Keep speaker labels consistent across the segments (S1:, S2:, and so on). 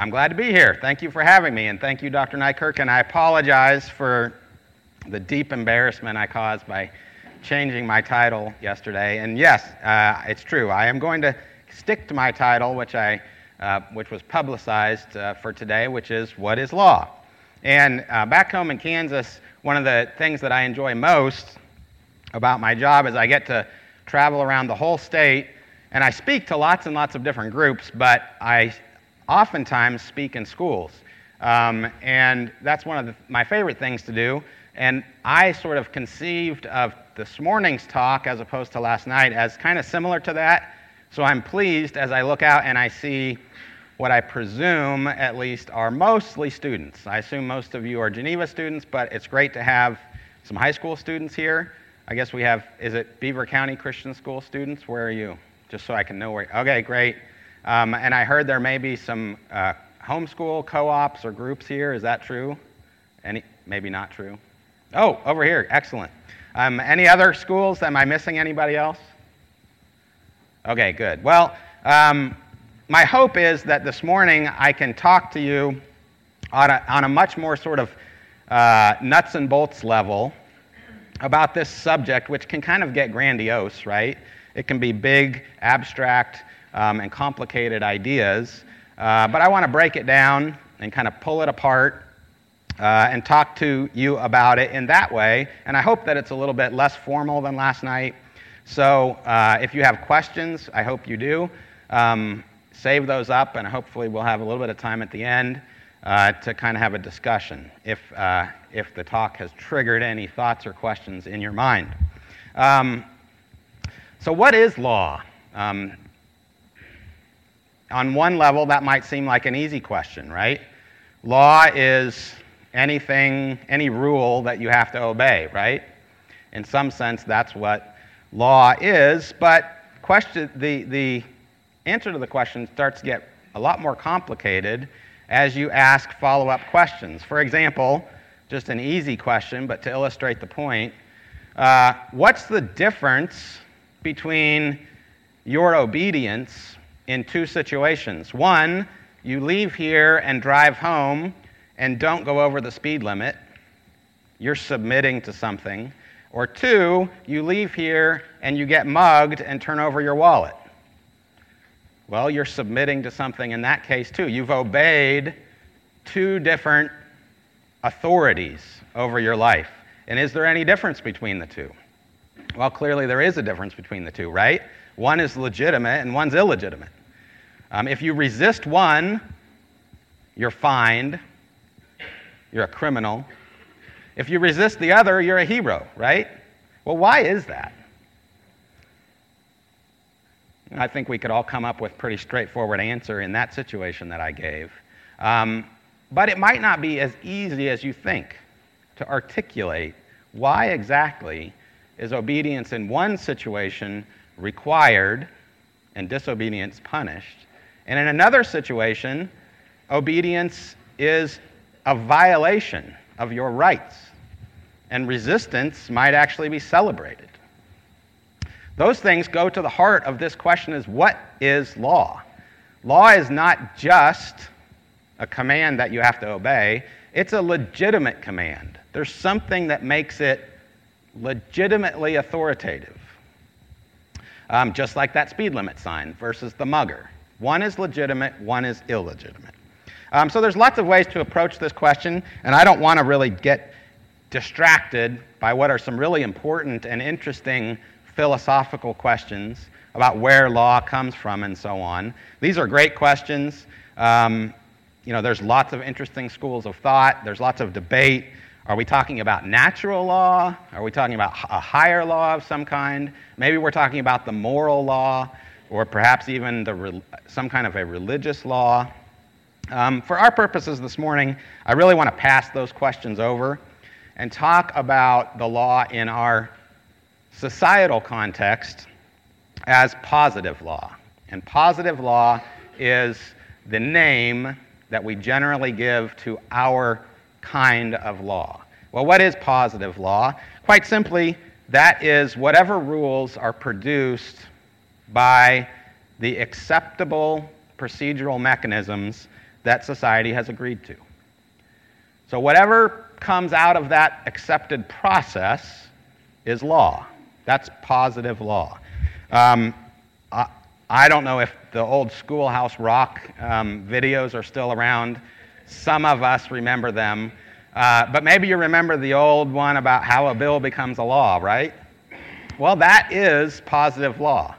S1: I'm glad to be here. Thank you for having me, and thank you, Dr. Nykirk. And I apologize for the deep embarrassment I caused by changing my title yesterday. And yes, uh, it's true. I am going to stick to my title, which, I, uh, which was publicized uh, for today, which is What is Law? And uh, back home in Kansas, one of the things that I enjoy most about my job is I get to travel around the whole state and I speak to lots and lots of different groups, but I oftentimes speak in schools. Um, and that's one of the, my favorite things to do. And I sort of conceived of this morning's talk, as opposed to last night, as kind of similar to that. So I'm pleased as I look out and I see what I presume, at least, are mostly students. I assume most of you are Geneva students, but it's great to have some high school students here. I guess we have, is it Beaver County Christian School students? Where are you? Just so I can know where. Okay, great. Um, and I heard there may be some uh, homeschool co ops or groups here. Is that true? Any, maybe not true. Oh, over here. Excellent. Um, any other schools? Am I missing anybody else? Okay, good. Well, um, my hope is that this morning I can talk to you on a, on a much more sort of uh, nuts and bolts level about this subject, which can kind of get grandiose, right? It can be big, abstract, um, and complicated ideas. Uh, but I want to break it down and kind of pull it apart uh, and talk to you about it in that way. And I hope that it's a little bit less formal than last night. So uh, if you have questions, I hope you do. Um, save those up, and hopefully we'll have a little bit of time at the end uh, to kind of have a discussion if, uh, if the talk has triggered any thoughts or questions in your mind. Um, so, what is law? Um, on one level, that might seem like an easy question, right? Law is anything, any rule that you have to obey, right? In some sense, that's what law is. But question, the, the answer to the question starts to get a lot more complicated as you ask follow up questions. For example, just an easy question, but to illustrate the point, uh, what's the difference between your obedience in two situations. One, you leave here and drive home and don't go over the speed limit. You're submitting to something. Or two, you leave here and you get mugged and turn over your wallet. Well, you're submitting to something in that case too. You've obeyed two different authorities over your life. And is there any difference between the two? Well, clearly there is a difference between the two, right? One is legitimate and one's illegitimate. Um, if you resist one, you're fined, you're a criminal. If you resist the other, you're a hero, right? Well, why is that? I think we could all come up with pretty straightforward answer in that situation that I gave. Um, but it might not be as easy as you think to articulate why exactly is obedience in one situation required and disobedience punished, and in another situation, obedience is a violation of your rights, and resistance might actually be celebrated. Those things go to the heart of this question is what is law? Law is not just a command that you have to obey, it's a legitimate command. There's something that makes it legitimately authoritative. Um, just like that speed limit sign versus the mugger. One is legitimate, one is illegitimate. Um, so there's lots of ways to approach this question, and I don't want to really get distracted by what are some really important and interesting philosophical questions about where law comes from and so on. These are great questions. Um, you know, there's lots of interesting schools of thought. There's lots of debate. Are we talking about natural law? Are we talking about a higher law of some kind? Maybe we're talking about the moral law or perhaps even the, some kind of a religious law. Um, for our purposes this morning, I really want to pass those questions over and talk about the law in our societal context as positive law. And positive law is the name that we generally give to our kind of law. Well, what is positive law? Quite simply, that is whatever rules are produced by the acceptable procedural mechanisms that society has agreed to. So, whatever comes out of that accepted process is law. That's positive law. Um, I, I, don't know if the old Schoolhouse Rock um, videos are still around. Some of us remember them. Uh, but maybe you remember the old one about how a bill becomes a law, right? Well, that is positive law.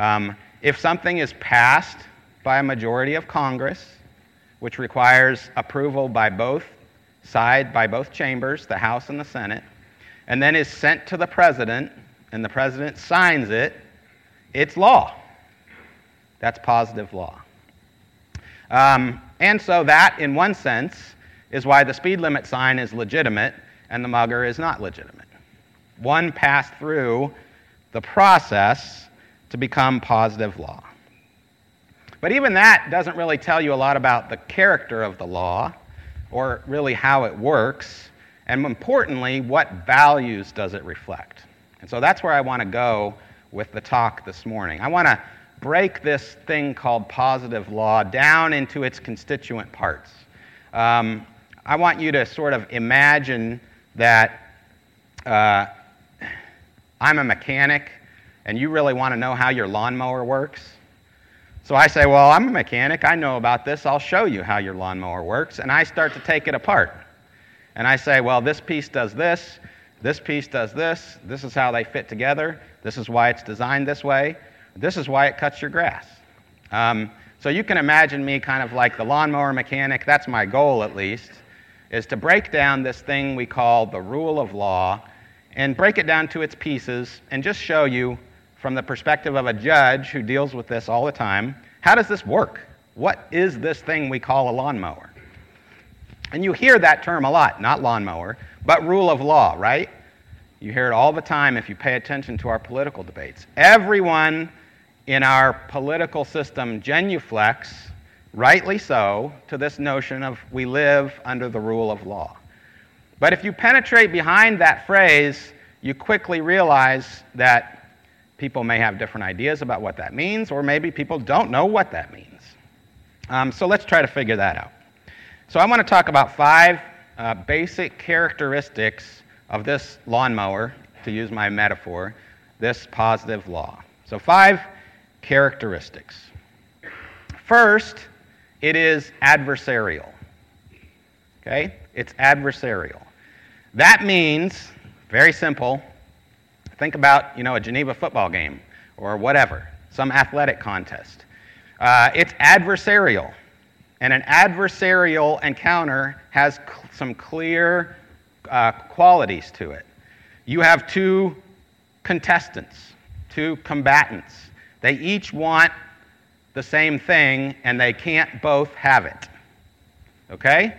S1: Um, if something is passed by a majority of Congress, which requires approval by both side, by both chambers, the House and the Senate, and then is sent to the president, and the president signs it, it's law. That's positive law. Um, and so, that, in one sense, is why the speed limit sign is legitimate and the mugger is not legitimate. One passed through the process to become positive law. But even that doesn't really tell you a lot about the character of the law or really how it works, and importantly, what values does it reflect. And so that's where I want to go with the talk this morning. I want to break this thing called positive law down into its constituent parts. Um, I want you to sort of imagine that uh, I'm a mechanic and you really want to know how your lawnmower works. So I say, Well, I'm a mechanic. I know about this. I'll show you how your lawnmower works. And I start to take it apart. And I say, Well, this piece does this. This piece does this. This is how they fit together. This is why it's designed this way. This is why it cuts your grass. Um, so you can imagine me kind of like the lawnmower mechanic. That's my goal, at least is to break down this thing we call the rule of law and break it down to its pieces and just show you from the perspective of a judge who deals with this all the time how does this work? What is this thing we call a lawnmower? And you hear that term a lot, not lawnmower, but rule of law, right? You hear it all the time if you pay attention to our political debates. Everyone in our political system genuflects rightly so, to this notion of we live under the rule of law. But if you penetrate behind that phrase, you quickly realize that people may have different ideas about what that means, or maybe people don't know what that means. Um, so let's try to figure that out. So I want to talk about five uh, basic characteristics of this lawnmower, to use my metaphor, this positive law. So, five characteristics. First, it is adversarial. Okay? It's adversarial. That means, very simple, think about, you know, a Geneva football game or whatever, some athletic contest. Uh, it's adversarial. And an adversarial encounter has cl- some clear uh, qualities to it. You have two contestants, two combatants. They each want the same thing and they can't both have it. Okay?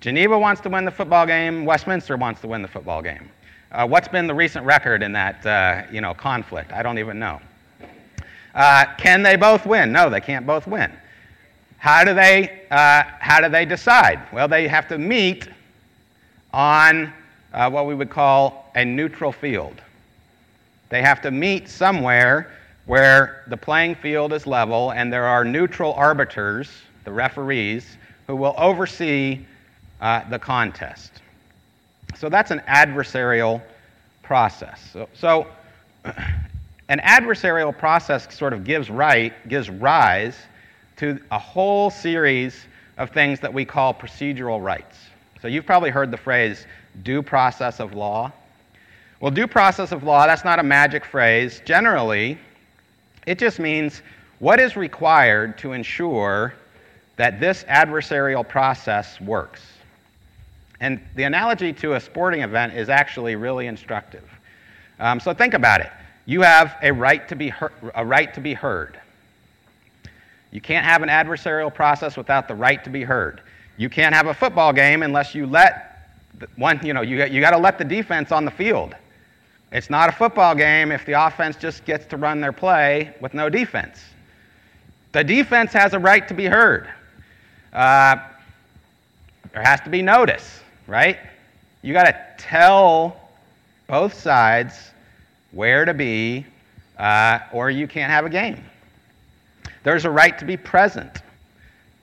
S1: Geneva wants to win the football game, Westminster wants to win the football game. Uh, what's been the recent record in that uh, you know, conflict? I don't even know. Uh, can they both win? No, they can't both win. How do they, uh, how do they decide? Well, they have to meet on uh, what we would call a neutral field. They have to meet somewhere where the playing field is level and there are neutral arbiters, the referees, who will oversee uh, the contest. So that's an adversarial process. So, so an adversarial process sort of gives right, gives rise to a whole series of things that we call procedural rights. So you've probably heard the phrase due process of law. Well, due process of law, that's not a magic phrase. Generally, it just means what is required to ensure that this adversarial process works. And the analogy to a sporting event is actually really instructive. Um, so think about it. You have a right to be a right to be heard. You can't have an adversarial process without the right to be heard. You can't have a football game unless you let one, you know, you, you got to let the defense on the field. It's not a football game if the offense just gets to run their play with no defense. The defense has a right to be heard. Uh, there has to be notice, right? You got to tell both sides where to be, uh, or you can't have a game. There's a right to be present.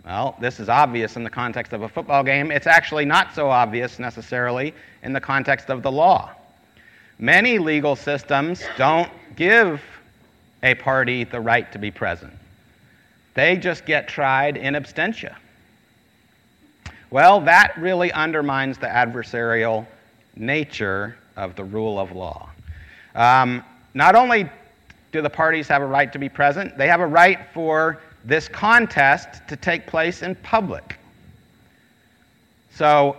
S1: Well, this is obvious in the context of a football game. It's actually not so obvious necessarily in the context of the law. Many legal systems don't give a party the right to be present, they just get tried in absentia. Well, that really undermines the adversarial nature of the rule of law. Um, not only do the parties have a right to be present, they have a right for this contest to take place in public. So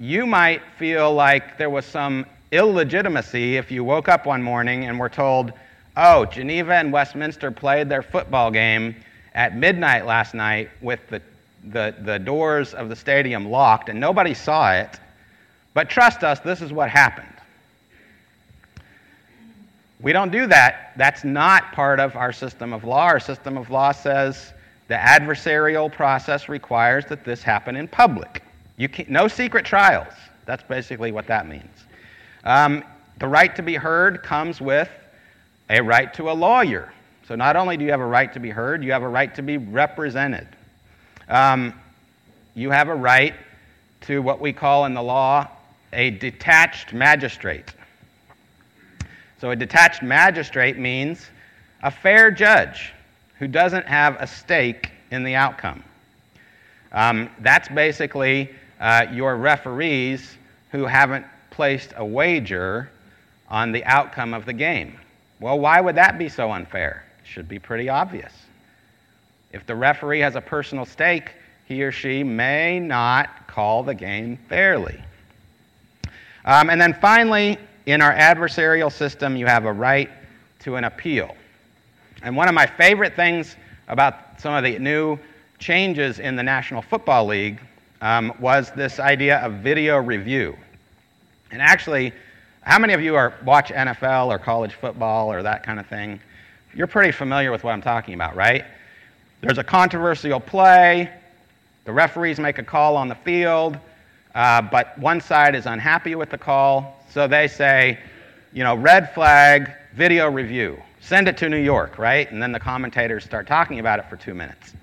S1: you might feel like there was some illegitimacy if you woke up one morning and were told, oh, Geneva and Westminster played their football game at midnight last night with the, the, the doors of the stadium locked and nobody saw it. But trust us, this is what happened. We don't do that. That's not part of our system of law. Our system of law says the adversarial process requires that this happen in public. You can, no secret trials. That's basically what that means. Um, the right to be heard comes with a right to a lawyer. So not only do you have a right to be heard, you have a right to be represented. Um, you have a right to what we call in the law a detached magistrate. So a detached magistrate means a fair judge who doesn't have a stake in the outcome. Um, that's basically uh, your referees who haven't placed a wager on the outcome of the game. Well, why would that be so unfair? It should be pretty obvious. If the referee has a personal stake, he or she may not call the game fairly. Um, and then finally, in our adversarial system, you have a right to an appeal. And one of my favorite things about some of the new changes in the National Football League um, was this idea of video review. And actually, how many of you are watch NFL or college football or that kind of thing? You're pretty familiar with what I'm talking about, right? There's a controversial play. The referees make a call on the field, uh, but one side is unhappy with the call, so they say, you know, red flag, video review. Send it to New York, right? And then the commentators start talking about it for two minutes.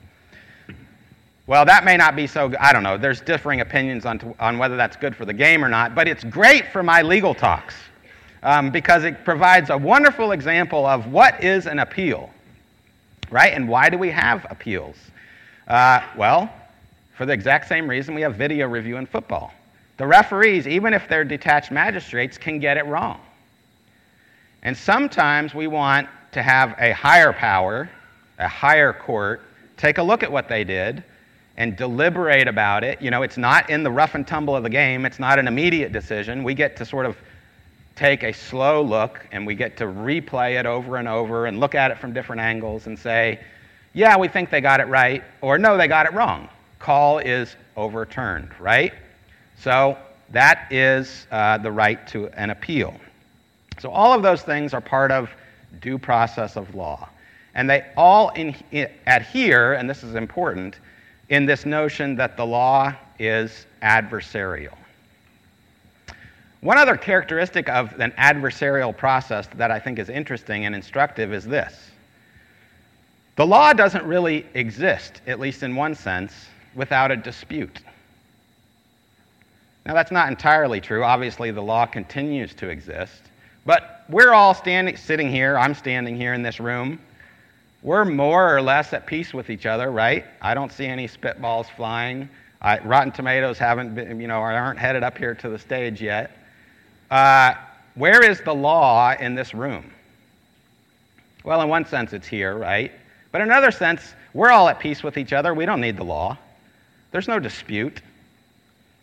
S1: Well, that may not be so, I don't know. There's differing opinions on, on whether that's good for the game or not, but it's great for my legal talks um, because it provides a wonderful example of what is an appeal, right? And why do we have appeals? Uh, well, for the exact same reason we have video review in football. The referees, even if they're detached magistrates, can get it wrong. And sometimes we want to have a higher power, a higher court, take a look at what they did and deliberate about it. You know, it's not in the rough and tumble of the game, it's not an immediate decision. We get to sort of take a slow look and we get to replay it over and over and look at it from different angles and say, yeah, we think they got it right, or no, they got it wrong. Call is overturned, right? So that is uh, the right to an appeal. So all of those things are part of due process of law. And they all in, in, adhere, and this is important, in this notion that the law is adversarial. One other characteristic of an adversarial process that I think is interesting and instructive is this the law doesn't really exist, at least in one sense, without a dispute. Now, that's not entirely true. Obviously, the law continues to exist. But we're all standing, sitting here, I'm standing here in this room, we're more or less at peace with each other, right? I don't see any spitballs flying. I, Rotten Tomatoes haven't been, you know, aren't headed up here to the stage yet. Uh, where is the law in this room? Well, in one sense, it's here, right? But in another sense, we're all at peace with each other. We don't need the law. There's no dispute.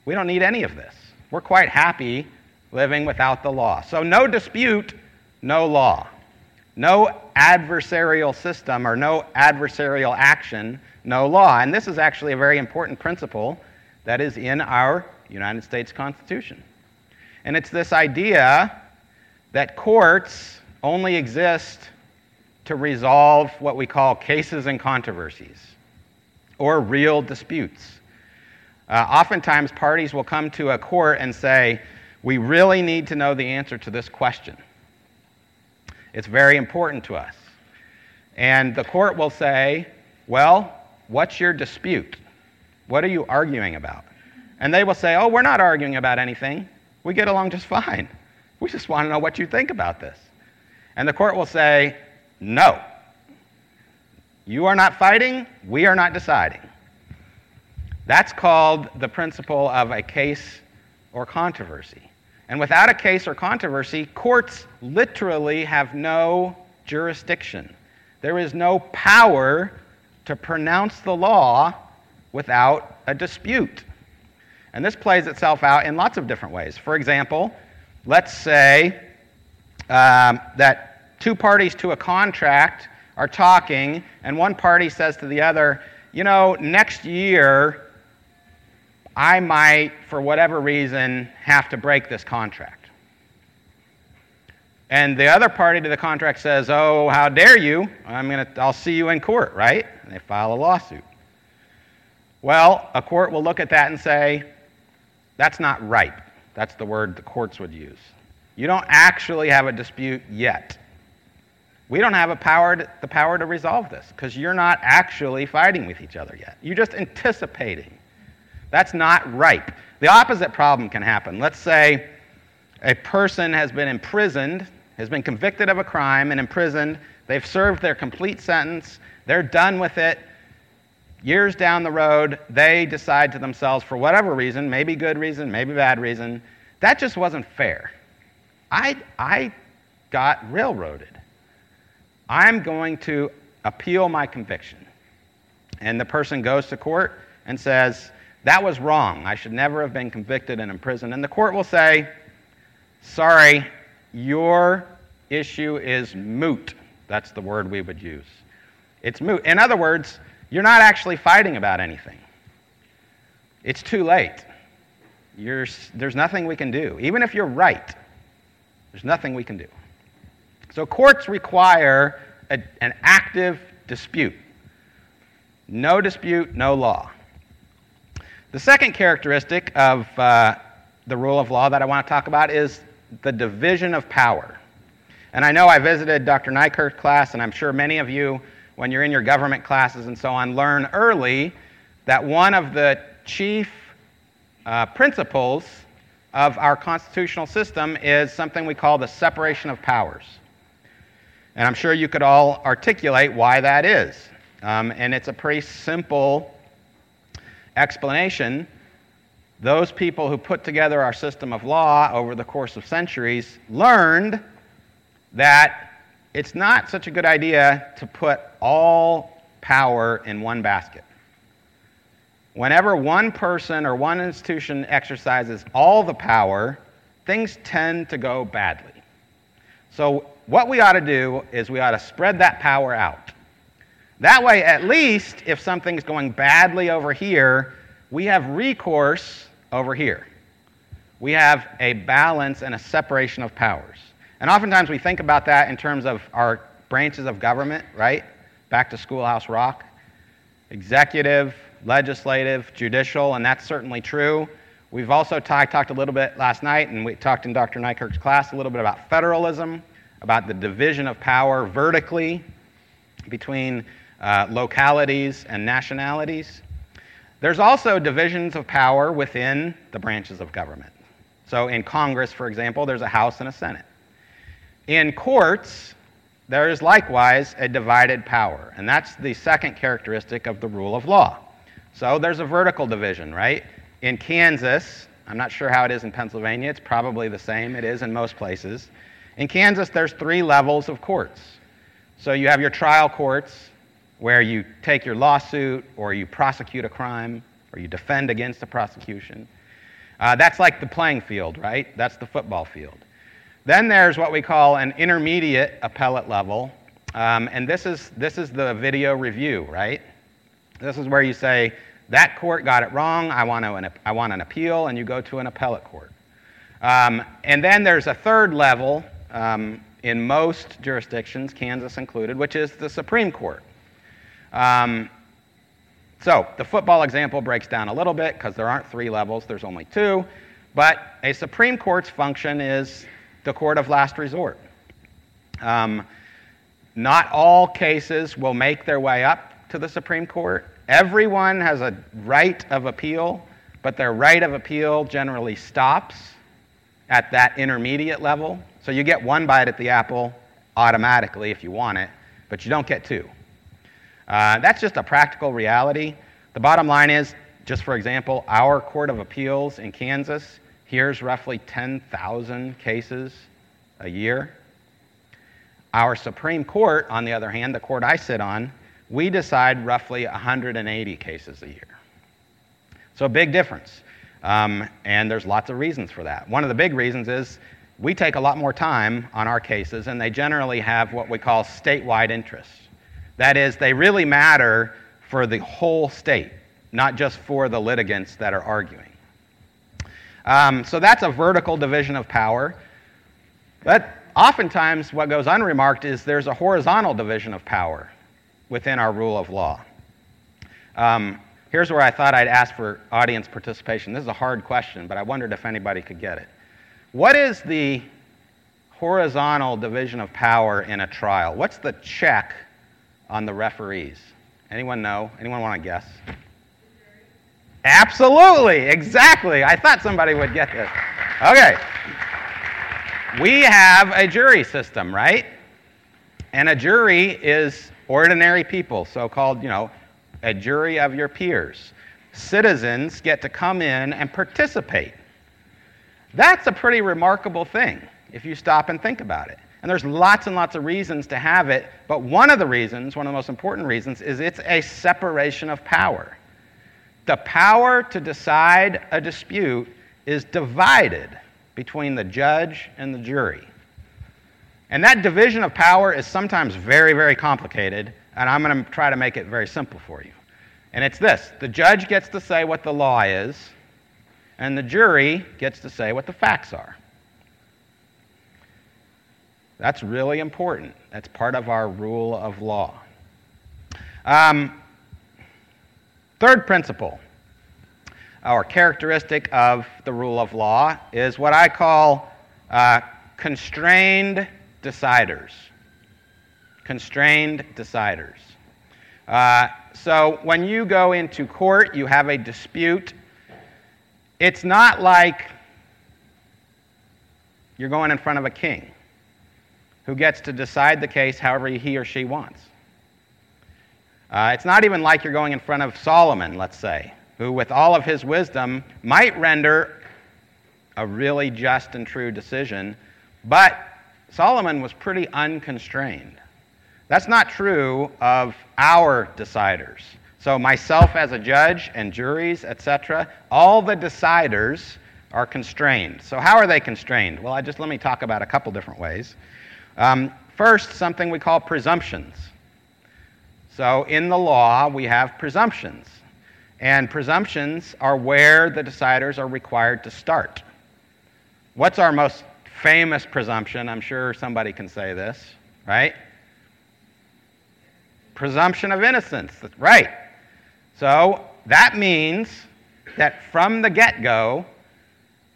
S1: We don't need any of this. We're quite happy living without the law. So, no dispute, no law. No adversarial system or no adversarial action, no law. And this is actually a very important principle that is in our United States Constitution. And it's this idea that courts only exist to resolve what we call cases and controversies or real disputes. Uh, oftentimes, parties will come to a court and say, We really need to know the answer to this question. It's very important to us. And the court will say, Well, what's your dispute? What are you arguing about? And they will say, Oh, we're not arguing about anything. We get along just fine. We just want to know what you think about this. And the court will say, No. You are not fighting, we are not deciding. That's called the principle of a case or controversy. And without a case or controversy, courts literally have no jurisdiction. There is no power to pronounce the law without a dispute. And this plays itself out in lots of different ways. For example, let's say um, that two parties to a contract are talking, and one party says to the other, You know, next year I might, for whatever reason, have to break this contract. And the other party to the contract says, Oh, how dare you? I'm gonna, I'll see you in court, right? And they file a lawsuit. Well, a court will look at that and say, That's not ripe. That's the word the courts would use. You don't actually have a dispute yet. We don't have power to, the power to resolve this because you're not actually fighting with each other yet. You're just anticipating. That's not ripe. The opposite problem can happen. Let's say a person has been imprisoned, has been convicted of a crime and imprisoned. They've served their complete sentence, they're done with it. Years down the road, they decide to themselves, for whatever reason, maybe good reason, maybe bad reason, that just wasn't fair. I, I got railroaded. I'm going to appeal my conviction. And the person goes to court and says, That was wrong. I should never have been convicted and imprisoned. And the court will say, Sorry, your issue is moot. That's the word we would use. It's moot. In other words, you're not actually fighting about anything. It's too late. You're, there's nothing we can do. Even if you're right, there's nothing we can do. So courts require a, an active dispute. No dispute, no law. The second characteristic of uh, the rule of law that I want to talk about is the division of power. And I know I visited Dr. Nykirk's class, and I'm sure many of you, when you're in your government classes and so on, learn early that one of the chief uh, principles of our constitutional system is something we call the separation of powers. And I'm sure you could all articulate why that is. Um, and it's a pretty simple explanation. Those people who put together our system of law over the course of centuries learned that it's not such a good idea to put all power in one basket. Whenever one person or one institution exercises all the power, things tend to go badly. So what we ought to do is we ought to spread that power out. That way, at least, if something's going badly over here, we have recourse over here. We have a balance and a separation of powers. And oftentimes we think about that in terms of our branches of government, right? Back to Schoolhouse Rock. Executive, legislative, judicial, and that's certainly true. We've also talked, talked a little bit last night, and we talked in Dr. Nykirk's class a little bit about federalism about the division of power vertically between uh, localities and nationalities. There's also divisions of power within the branches of government. So in Congress, for example, there's a House and a Senate. In courts, there is likewise a divided power, and that's the second characteristic of the rule of law. So there's a vertical division, right? In Kansas, I'm not sure how it is in Pennsylvania, it's probably the same, it is in most places. In Kansas, there's three levels of courts. So you have your trial courts, where you take your lawsuit, or you prosecute a crime, or you defend against a prosecution. Uh, that's like the playing field, right? That's the football field. Then there's what we call an intermediate appellate level, um, and this is, this is the video review, right? This is where you say, that court got it wrong, I want, to, I want an appeal, and you go to an appellate court. Um, and then there's a third level, um, in most jurisdictions, Kansas included, which is the Supreme Court. Um, so the football example breaks down a little bit because there aren't three levels, there's only two. But a Supreme Court's function is the court of last resort. Um, not all cases will make their way up to the Supreme Court, Everyone has a right of appeal, but their right of appeal generally stops at that intermediate level. So you get one bite at the apple automatically if you want it, but you don't get two. Uh, that's just a practical reality. The bottom line is, just for example, our Court of Appeals in Kansas hears roughly 10,000 cases a year. Our Supreme Court, on the other hand, the court I sit on, we decide roughly 180 cases a year. So, big difference. Um, and there's lots of reasons for that. One of the big reasons is we take a lot more time on our cases, and they generally have what we call statewide interests. That is, they really matter for the whole state, not just for the litigants that are arguing. Um, so that's a vertical division of power. But oftentimes, what goes unremarked is there's a horizontal division of power within our rule of law. Um, here's where I thought I'd ask for audience participation. This is a hard question, but I wondered if anybody could get it. What is the horizontal division of power in a trial? What's the check on the referees? Anyone know? Anyone want to guess? Absolutely, exactly. I thought somebody would get this. Okay. We have a jury system, right? And a jury is ordinary people, so called, you know, a jury of your peers. Citizens get to come in and participate. That's a pretty remarkable thing if you stop and think about it. And there's lots and lots of reasons to have it, but one of the reasons, one of the most important reasons, is it's a separation of power. The power to decide a dispute is divided between the judge and the jury. And that division of power is sometimes very, very complicated, and I'm going to try to make it very simple for you. And it's this the judge gets to say what the law is, and the jury gets to say what the facts are. That's really important. That's part of our rule of law. Um, third principle, our characteristic of the rule of law, is what I call uh, constrained deciders. Constrained deciders. Uh, so when you go into court, you have a dispute it's not like you're going in front of a king who gets to decide the case however he or she wants. Uh, it's not even like you're going in front of Solomon, let's say, who, with all of his wisdom, might render a really just and true decision, but Solomon was pretty unconstrained. That's not true of our deciders. So, myself as a judge and juries, etc., all the deciders are constrained. So, how are they constrained? Well, I just let me talk about a couple different ways. Um, first, something we call presumptions. So, in the law, we have presumptions. And presumptions are where the deciders are required to start. What's our most famous presumption? I'm sure somebody can say this, right? Presumption of innocence. Right. So that means that from the get go,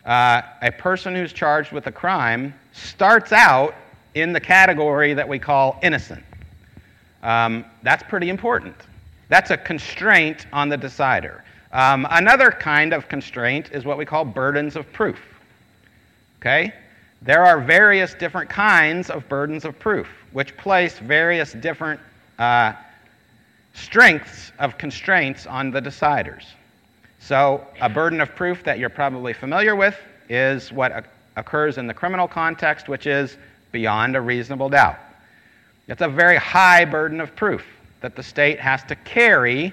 S1: uh, a person who's charged with a crime starts out in the category that we call innocent. Um, that's pretty important. That's a constraint on the decider. Um, another kind of constraint is what we call burdens of proof. Okay? There are various different kinds of burdens of proof, which place various different uh, strengths of constraints on the deciders. So, a burden of proof that you're probably familiar with is what occurs in the criminal context, which is beyond a reasonable doubt. It's a very high burden of proof that the state has to carry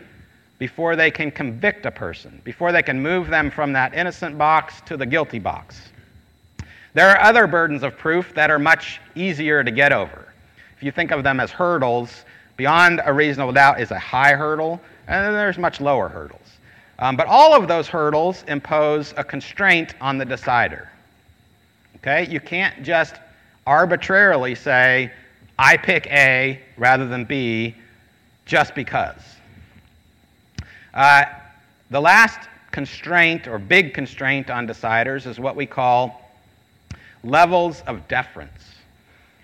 S1: before they can convict a person, before they can move them from that innocent box to the guilty box. There are other burdens of proof that are much easier to get over. If you think of them as hurdles, Beyond a reasonable doubt is a high hurdle, and then there's much lower hurdles. Um, but all of those hurdles impose a constraint on the decider. Okay? You can't just arbitrarily say, I pick A rather than B just because. Uh, the last constraint or big constraint on deciders is what we call levels of deference.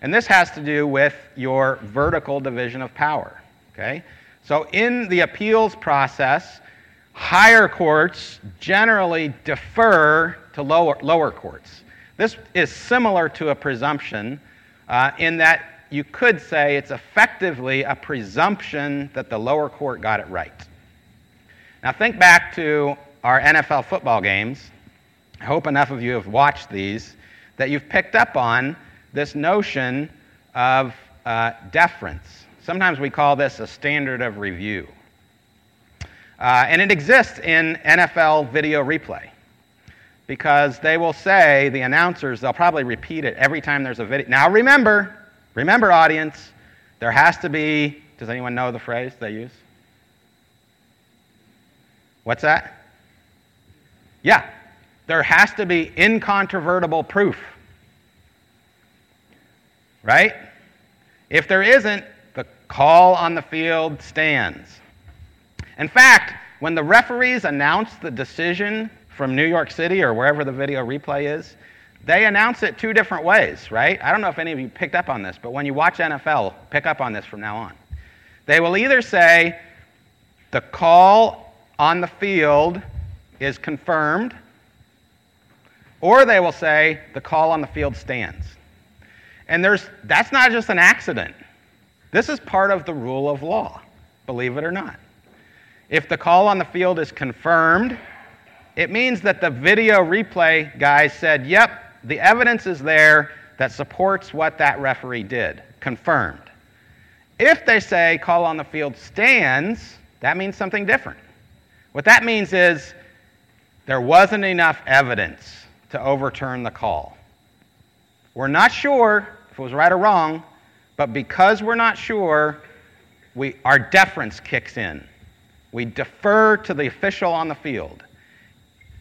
S1: And this has to do with your vertical division of power. Okay? So, in the appeals process, higher courts generally defer to lower, lower courts. This is similar to a presumption uh, in that you could say it's effectively a presumption that the lower court got it right. Now, think back to our NFL football games. I hope enough of you have watched these that you've picked up on this notion of uh, deference. Sometimes we call this a standard of review. Uh, and it exists in NFL video replay because they will say, the announcers, they'll probably repeat it every time there's a video. Now remember, remember, audience, there has to be, does anyone know the phrase they use? What's that? Yeah, there has to be incontrovertible proof. Right? If there isn't, the call on the field stands. In fact, when the referees announce the decision from New York City or wherever the video replay is, they announce it two different ways, right? I don't know if any of you picked up on this, but when you watch NFL, pick up on this from now on. They will either say the call on the field is confirmed, or they will say the call on the field stands. And there's, that's not just an accident. This is part of the rule of law, believe it or not. If the call on the field is confirmed, it means that the video replay guys said, yep, the evidence is there that supports what that referee did. Confirmed. If they say call on the field stands, that means something different. What that means is there wasn't enough evidence to overturn the call. We're not sure if it was right or wrong, but because we're not sure, we, our deference kicks in. We defer to the official on the field.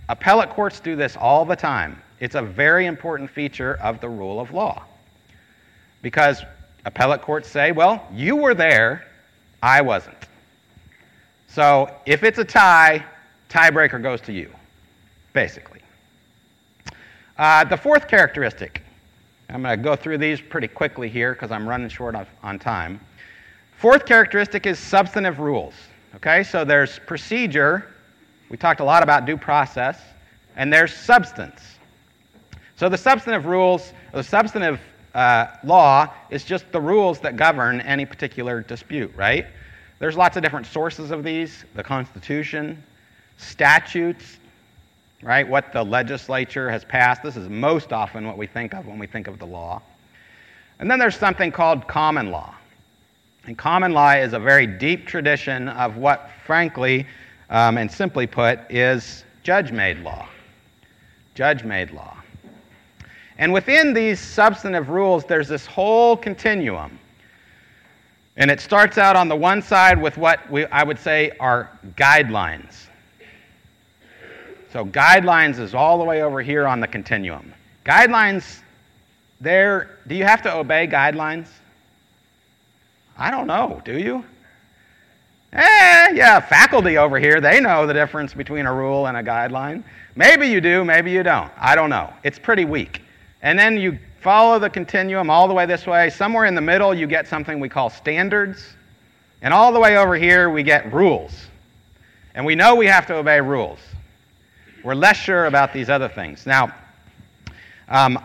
S1: Appellate courts do this all the time. It's a very important feature of the rule of law. Because appellate courts say, well, you were there, I wasn't. So if it's a tie, tiebreaker goes to you, basically. Uh, the fourth characteristic, I'm going to go through these pretty quickly here because I'm running short of, on time. Fourth characteristic is substantive rules. Okay, so there's procedure. We talked a lot about due process, and there's substance. So the substantive rules, the substantive uh, law is just the rules that govern any particular dispute, right? There's lots of different sources of these the Constitution, statutes, right? What the legislature has passed. This is most often what we think of when we think of the law. And then there's something called common law. And common law is a very deep tradition of what, frankly, um, and simply put, is judge made law. Judge made law. And within these substantive rules, there's this whole continuum. And it starts out on the one side with what we, I would say are guidelines. So, guidelines is all the way over here on the continuum. Guidelines, there, do you have to obey guidelines? I don't know, do you? Eh, yeah, faculty over here, they know the difference between a rule and a guideline. Maybe you do, maybe you don't. I don't know. It's pretty weak. And then you follow the continuum all the way this way. Somewhere in the middle, you get something we call standards. And all the way over here, we get rules. And we know we have to obey rules. We're less sure about these other things. Now, um,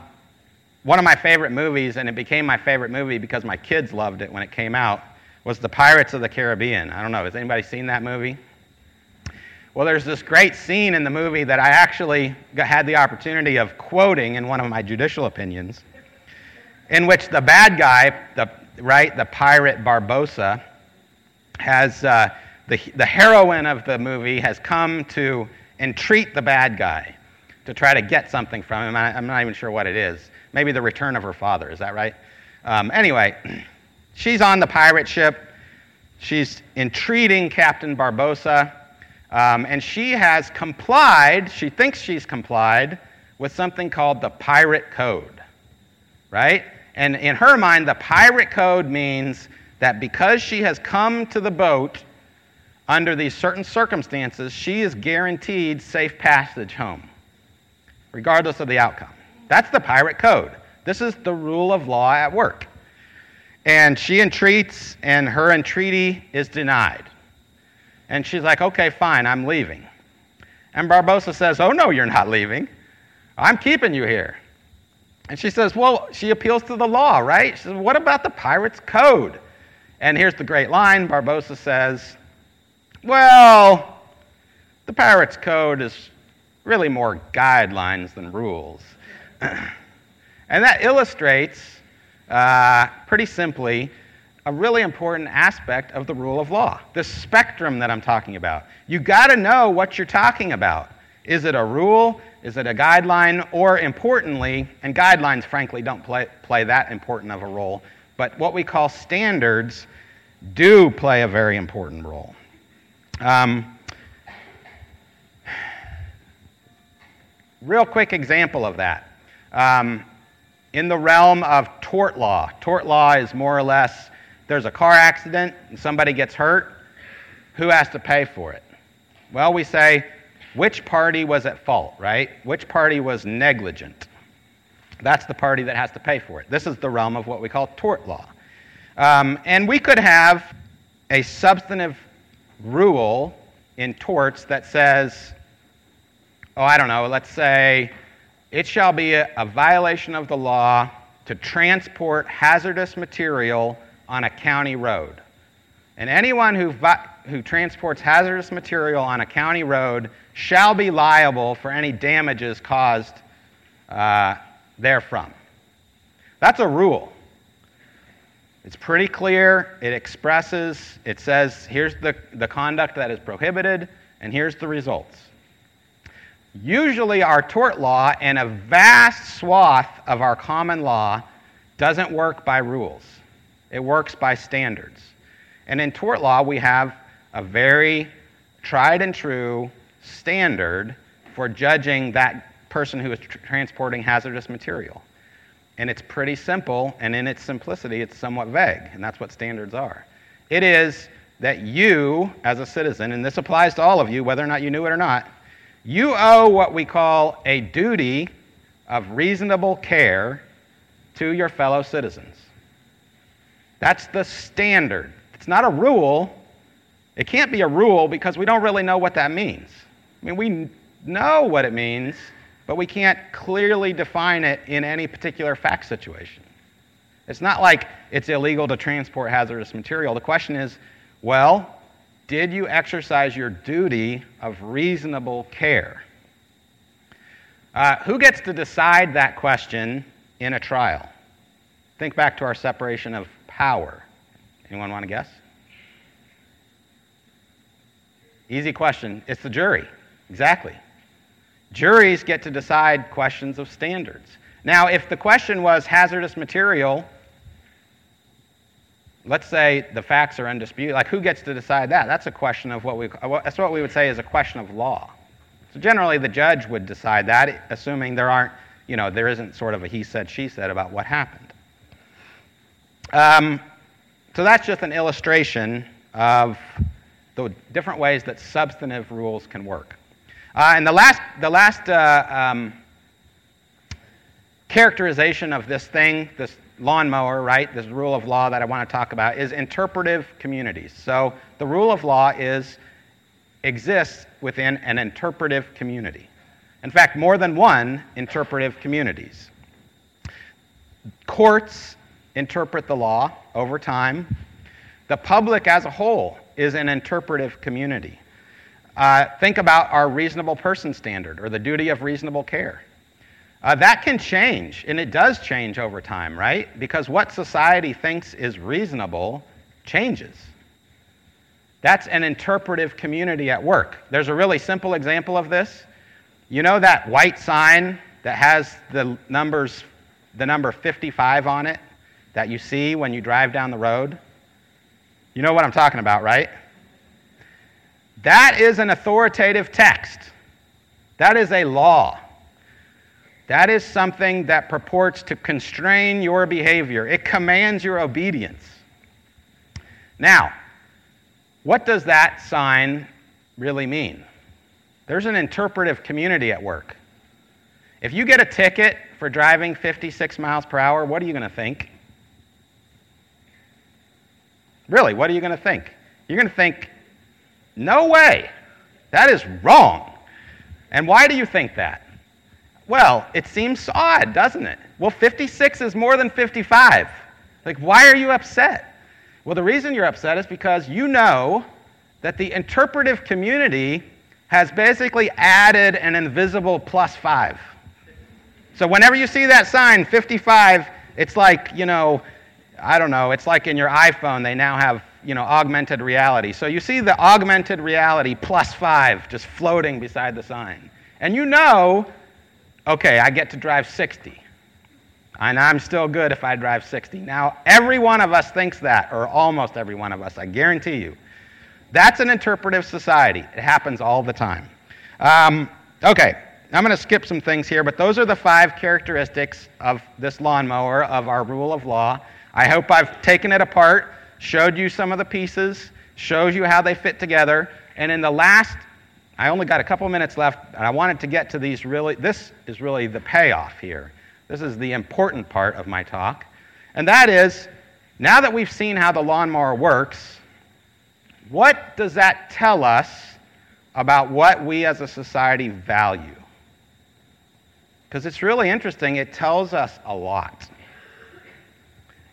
S1: one of my favorite movies, and it became my favorite movie because my kids loved it when it came out, was The Pirates of the Caribbean. I don't know, has anybody seen that movie? Well, there's this great scene in the movie that I actually had the opportunity of quoting in one of my judicial opinions, in which the bad guy, the, right, the pirate Barbossa, has uh, the, the heroine of the movie has come to entreat the bad guy to try to get something from him. I, I'm not even sure what it is. Maybe the return of her father, is that right? Um, anyway, she's on the pirate ship. She's entreating Captain Barbossa, um, and she has complied, she thinks she's complied, with something called the pirate code, right? And in her mind, the pirate code means that because she has come to the boat under these certain circumstances, she is guaranteed safe passage home, regardless of the outcome. That's the pirate code. This is the rule of law at work. And she entreats, and her entreaty is denied. And she's like, okay, fine, I'm leaving. And Barbossa says, oh, no, you're not leaving. I'm keeping you here. And she says, well, she appeals to the law, right? She says, what about the pirate's code? And here's the great line Barbossa says, well, the pirate's code is really more guidelines than rules. and that illustrates, uh, pretty simply, a really important aspect of the rule of law, the spectrum that I'm talking about. You got to know what you're talking about. Is it a rule? Is it a guideline? Or importantly, and guidelines frankly don't play, play that important of a role, but what we call standards do play a very important role. Um, real quick example of that. Um, in the realm of tort law, tort law is more or less there's a car accident and somebody gets hurt, who has to pay for it? Well, we say, which party was at fault, right? Which party was negligent? That's the party that has to pay for it. This is the realm of what we call tort law. Um, and we could have a substantive rule in torts that says, oh, I don't know, let's say, it shall be a, a violation of the law to transport hazardous material on a county road. And anyone who, who transports hazardous material on a county road shall be liable for any damages caused uh, therefrom. That's a rule. It's pretty clear. It expresses, it says, here's the, the conduct that is prohibited, and here's the results. Usually, our tort law and a vast swath of our common law doesn't work by rules. It works by standards. And in tort law, we have a very tried and true standard for judging that person who is tr- transporting hazardous material. And it's pretty simple, and in its simplicity, it's somewhat vague, and that's what standards are. It is that you, as a citizen, and this applies to all of you, whether or not you knew it or not, you owe what we call a duty of reasonable care to your fellow citizens. That's the standard. It's not a rule. It can't be a rule because we don't really know what that means. I mean, we know what it means, but we can't clearly define it in any particular fact situation. It's not like it's illegal to transport hazardous material. The question is well, did you exercise your duty of reasonable care? Uh, who gets to decide that question in a trial? Think back to our separation of power? Anyone want to guess? Easy question. It's the jury. Exactly. Juries get to decide questions of standards. Now, if the question was hazardous material, let's say the facts are undisputed, like who gets to decide that? That's a question of what we, that's what we would say is a question of law. So generally the judge would decide that, assuming there aren't, you know, there isn't sort of a he said, she said about what happened. Um, so that's just an illustration of the different ways that substantive rules can work. Uh, and the last, the last uh, um, characterization of this thing, this lawnmower, right, this rule of law that I want to talk about, is interpretive communities. So the rule of law is exists within an interpretive community. In fact, more than one interpretive communities. Courts interpret the law over time. The public as a whole is an interpretive community. Uh, think about our reasonable person standard or the duty of reasonable care. Uh, that can change, and it does change over time, right? Because what society thinks is reasonable changes. That's an interpretive community at work. There's a really simple example of this. You know that white sign that has the numbers, the number 55 on it? That you see when you drive down the road? You know what I'm talking about, right? That is an authoritative text. That is a law. That is something that purports to constrain your behavior. It commands your obedience. Now, what does that sign really mean? There's an interpretive community at work. If you get a ticket for driving 56 miles per hour, what are you going to think? Really, what are you going to think? You're going to think, no way. That is wrong. And why do you think that? Well, it seems odd, doesn't it? Well, 56 is more than 55. Like, why are you upset? Well, the reason you're upset is because you know that the interpretive community has basically added an invisible plus five. So whenever you see that sign, 55, it's like, you know, I don't know, it's like in your iPhone, they now have, you know, augmented reality. So you see the augmented reality plus five just floating beside the sign. And you know, okay, I get to drive 60. And I'm still good if I drive 60. Now, every one of us thinks that, or almost every one of us, I guarantee you. That's an interpretive society. It happens all the time. Um, okay, I'm going to skip some things here, but those are the five characteristics of this lawnmower, of our rule of law. I hope I've taken it apart, showed you some of the pieces, shows you how they fit together, and in the last, I only got a couple minutes left, and I wanted to get to these really, this is really the payoff here. This is the important part of my talk. And that is, now that we've seen how the lawnmower works, what does that tell us about what we as a society value? Because it's really interesting, it tells us a lot.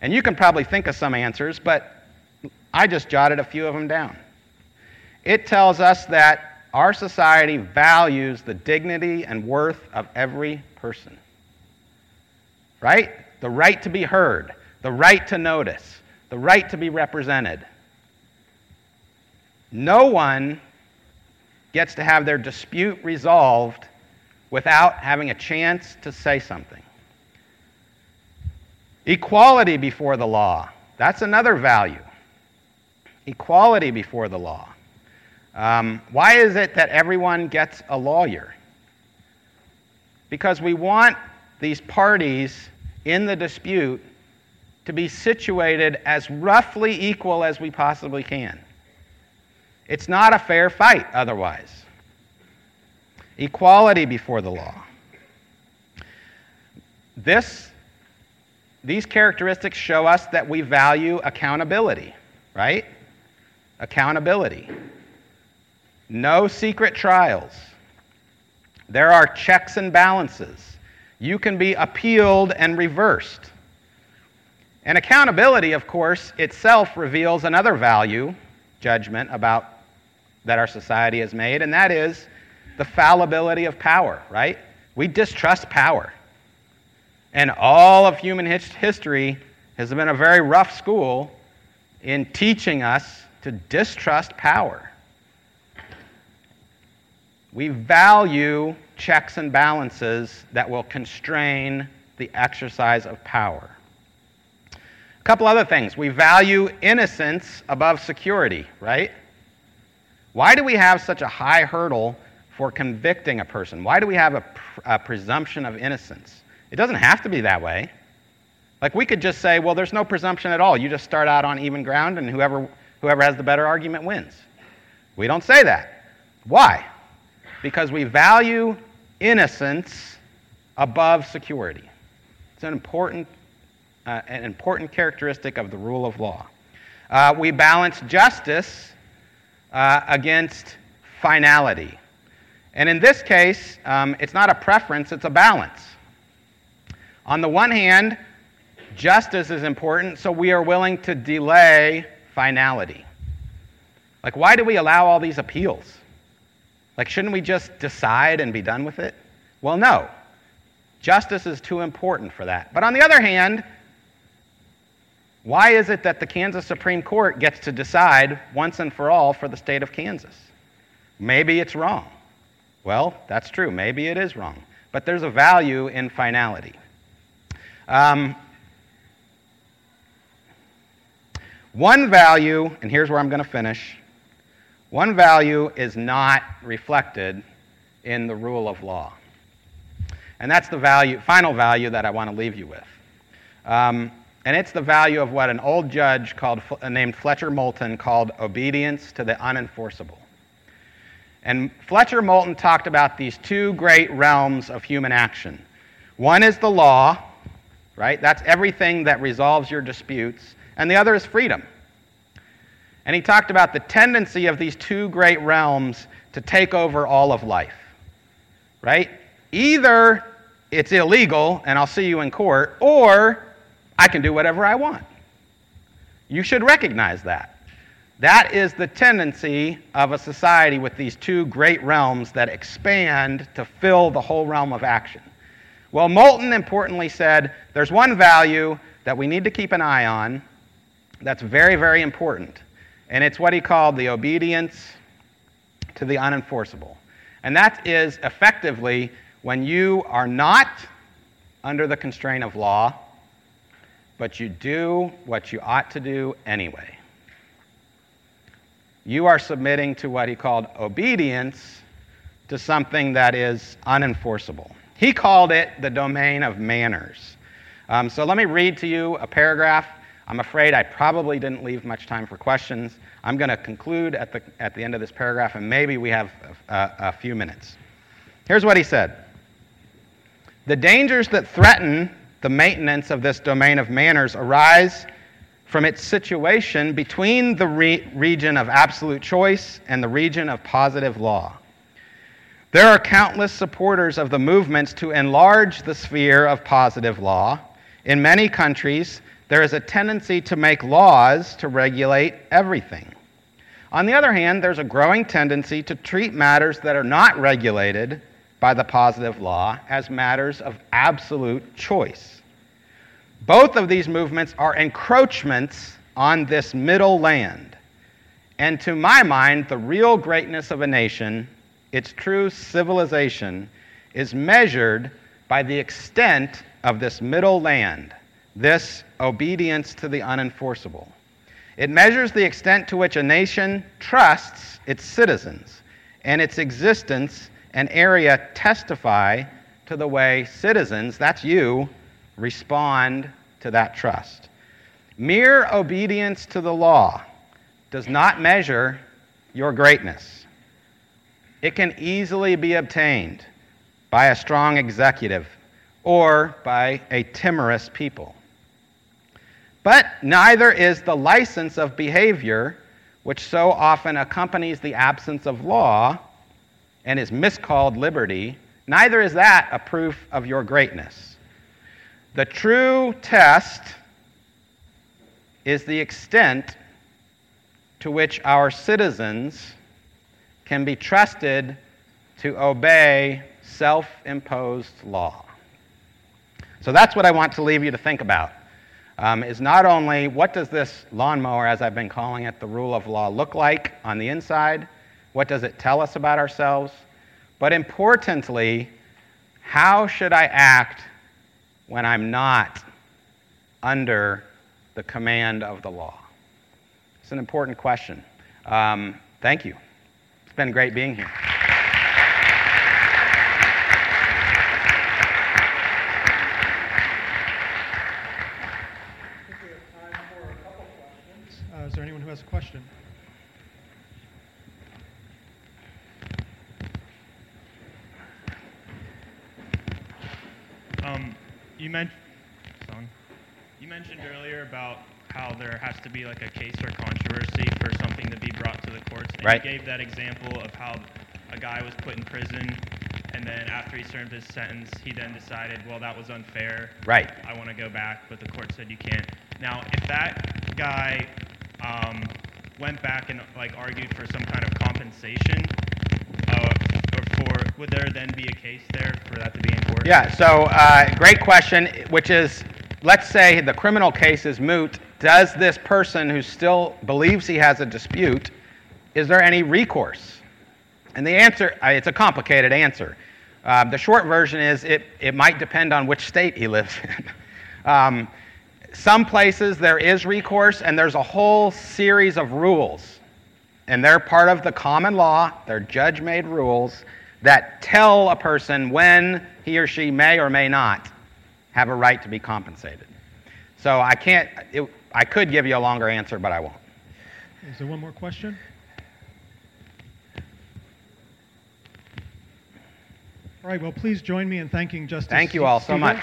S1: And you can probably think of some answers, but I just jotted a few of them down. It tells us that our society values the dignity and worth of every person right? The right to be heard, the right to notice, the right to be represented. No one gets to have their dispute resolved without having a chance to say something. Equality before the law. That's another value. Equality before the law. Um, why is it that everyone gets a lawyer? Because we want these parties in the dispute to be situated as roughly equal as we possibly can. It's not a fair fight otherwise. Equality before the law. This, these characteristics show us that we value accountability, right? Accountability. No secret trials. There are checks and balances you can be appealed and reversed. And accountability, of course, itself reveals another value, judgment about that our society has made, and that is the fallibility of power, right? We distrust power. And all of human history has been a very rough school in teaching us to distrust power. We value checks and balances that will constrain the exercise of power. A couple other things. We value innocence above security, right? Why do we have such a high hurdle for convicting a person? Why do we have a, a, presumption of innocence? It doesn't have to be that way. Like we could just say, well, there's no presumption at all. You just start out on even ground, and whoever, whoever has the better argument wins. We don't say that. Why? Because we value innocence above security. It's an important, uh, an important characteristic of the rule of law. Uh, we balance justice uh, against finality. And in this case, um, it's not a preference, it's a balance. On the one hand, justice is important, so we are willing to delay finality. Like, why do we allow all these appeals? Like, shouldn't we just decide and be done with it? Well, no. Justice is too important for that. But on the other hand, why is it that the Kansas Supreme Court gets to decide once and for all for the state of Kansas? Maybe it's wrong. Well, that's true. Maybe it is wrong. But there's a value in finality. Um, one value, and here's where I'm going to finish one value is not reflected in the rule of law. And that's the value, final value that I want to leave you with. Um, and it's the value of what an old judge called, uh, named Fletcher Moulton called obedience to the unenforceable. And Fletcher Moulton talked about these two great realms of human action. One is the law, right? That's everything that resolves your disputes. And the other is freedom. And he talked about the tendency of these two great realms to take over all of life. Right? Either it's illegal and I'll see you in court, or I can do whatever I want. You should recognize that. That is the tendency of a society with these two great realms that expand to fill the whole realm of action. Well, Moulton importantly said there's one value that we need to keep an eye on that's very, very important. And it's what he called the obedience to the unenforceable. And that is effectively when you are not under the constraint of law, but you do what you ought to do anyway. You are submitting to what he called obedience to something that is unenforceable. He called it the domain of manners. Um, so let me read to you a paragraph. I'm afraid I probably didn't leave much time for questions. I'm going to conclude at the, at the end of this paragraph, and maybe we have a, a few minutes. Here's what he said The dangers that threaten the maintenance of this domain of manners arise from its situation between the re- region of absolute choice and the region of positive law. There are countless supporters of the movements to enlarge the sphere of positive law. In many countries, there is a tendency to make laws to regulate everything. On the other hand, there's a growing tendency to treat matters that are not regulated by the positive law as matters of absolute choice. Both of these movements are encroachments on this middle land. And to my mind, the real greatness of a nation, its true civilization, is measured by the extent of this middle land, this obedience to the unenforceable. It measures the extent to which a nation trusts its citizens, and its existence and area testify to the way citizens, that's you, respond to that trust. Mere obedience to the law does not measure your greatness. It can easily be obtained by a strong executive or by a timorous people. But neither is the license of behavior, which so often accompanies the absence of law and is miscalled liberty, neither is that a proof of your greatness. The true test is the extent to which our citizens can be trusted to obey self imposed law. So that's what I want to leave you to think about. Um, is not only what does this lawnmower, as I've been calling it, the rule of law, look like on the inside? What does it tell us about ourselves? But importantly, how should I act when I'm not under the command of the law? It's an important question. Um, thank you. It's been great being here.
S2: Uh, is there anyone who has a question?
S3: Um, you mentioned, you mentioned earlier about how there has to be like a case or controversy for something to be brought to the courts. And
S1: Right.
S3: you gave that example of how a guy was put in prison, and then after he served his sentence, he then decided, well, that was unfair.
S1: Right.
S3: I want to go back, but the court said you can't. Now, if that guy um, went back and like argued for some kind of compensation, uh, for would there then be a case there for that to be enforced?
S1: Yeah, so uh, great question, which is let's say the criminal case is moot. Does this person who still believes he has a dispute, is there any recourse? And the answer, it's a complicated answer. Uh, the short version is it, it might depend on which state he lives in. um, some places there is recourse, and there's a whole series of rules. And they're part of the common law, they're judge made rules that tell a person when he or she may or may not have a right to be compensated. So I can't, it, I could give you a longer answer, but I won't.
S2: Is there one more question? All right, well, please join me in thanking Justice
S1: Thank you all so much.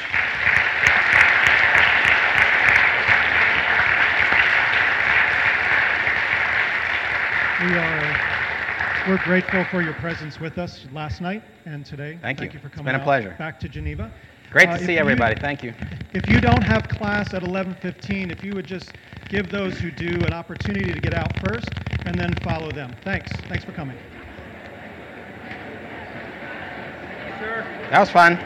S2: We are, we're grateful for your presence with us last night and today.
S1: Thank you.
S2: Thank you for
S1: It's
S2: coming
S1: been a pleasure.
S2: Back to Geneva.
S1: Great
S2: Uh,
S1: to see
S2: you-
S1: everybody. Thank you.
S2: If you don't have class at 11:15, if you would just give those who do an opportunity to get out first and then follow them. Thanks. Thanks for coming.
S1: That was fun.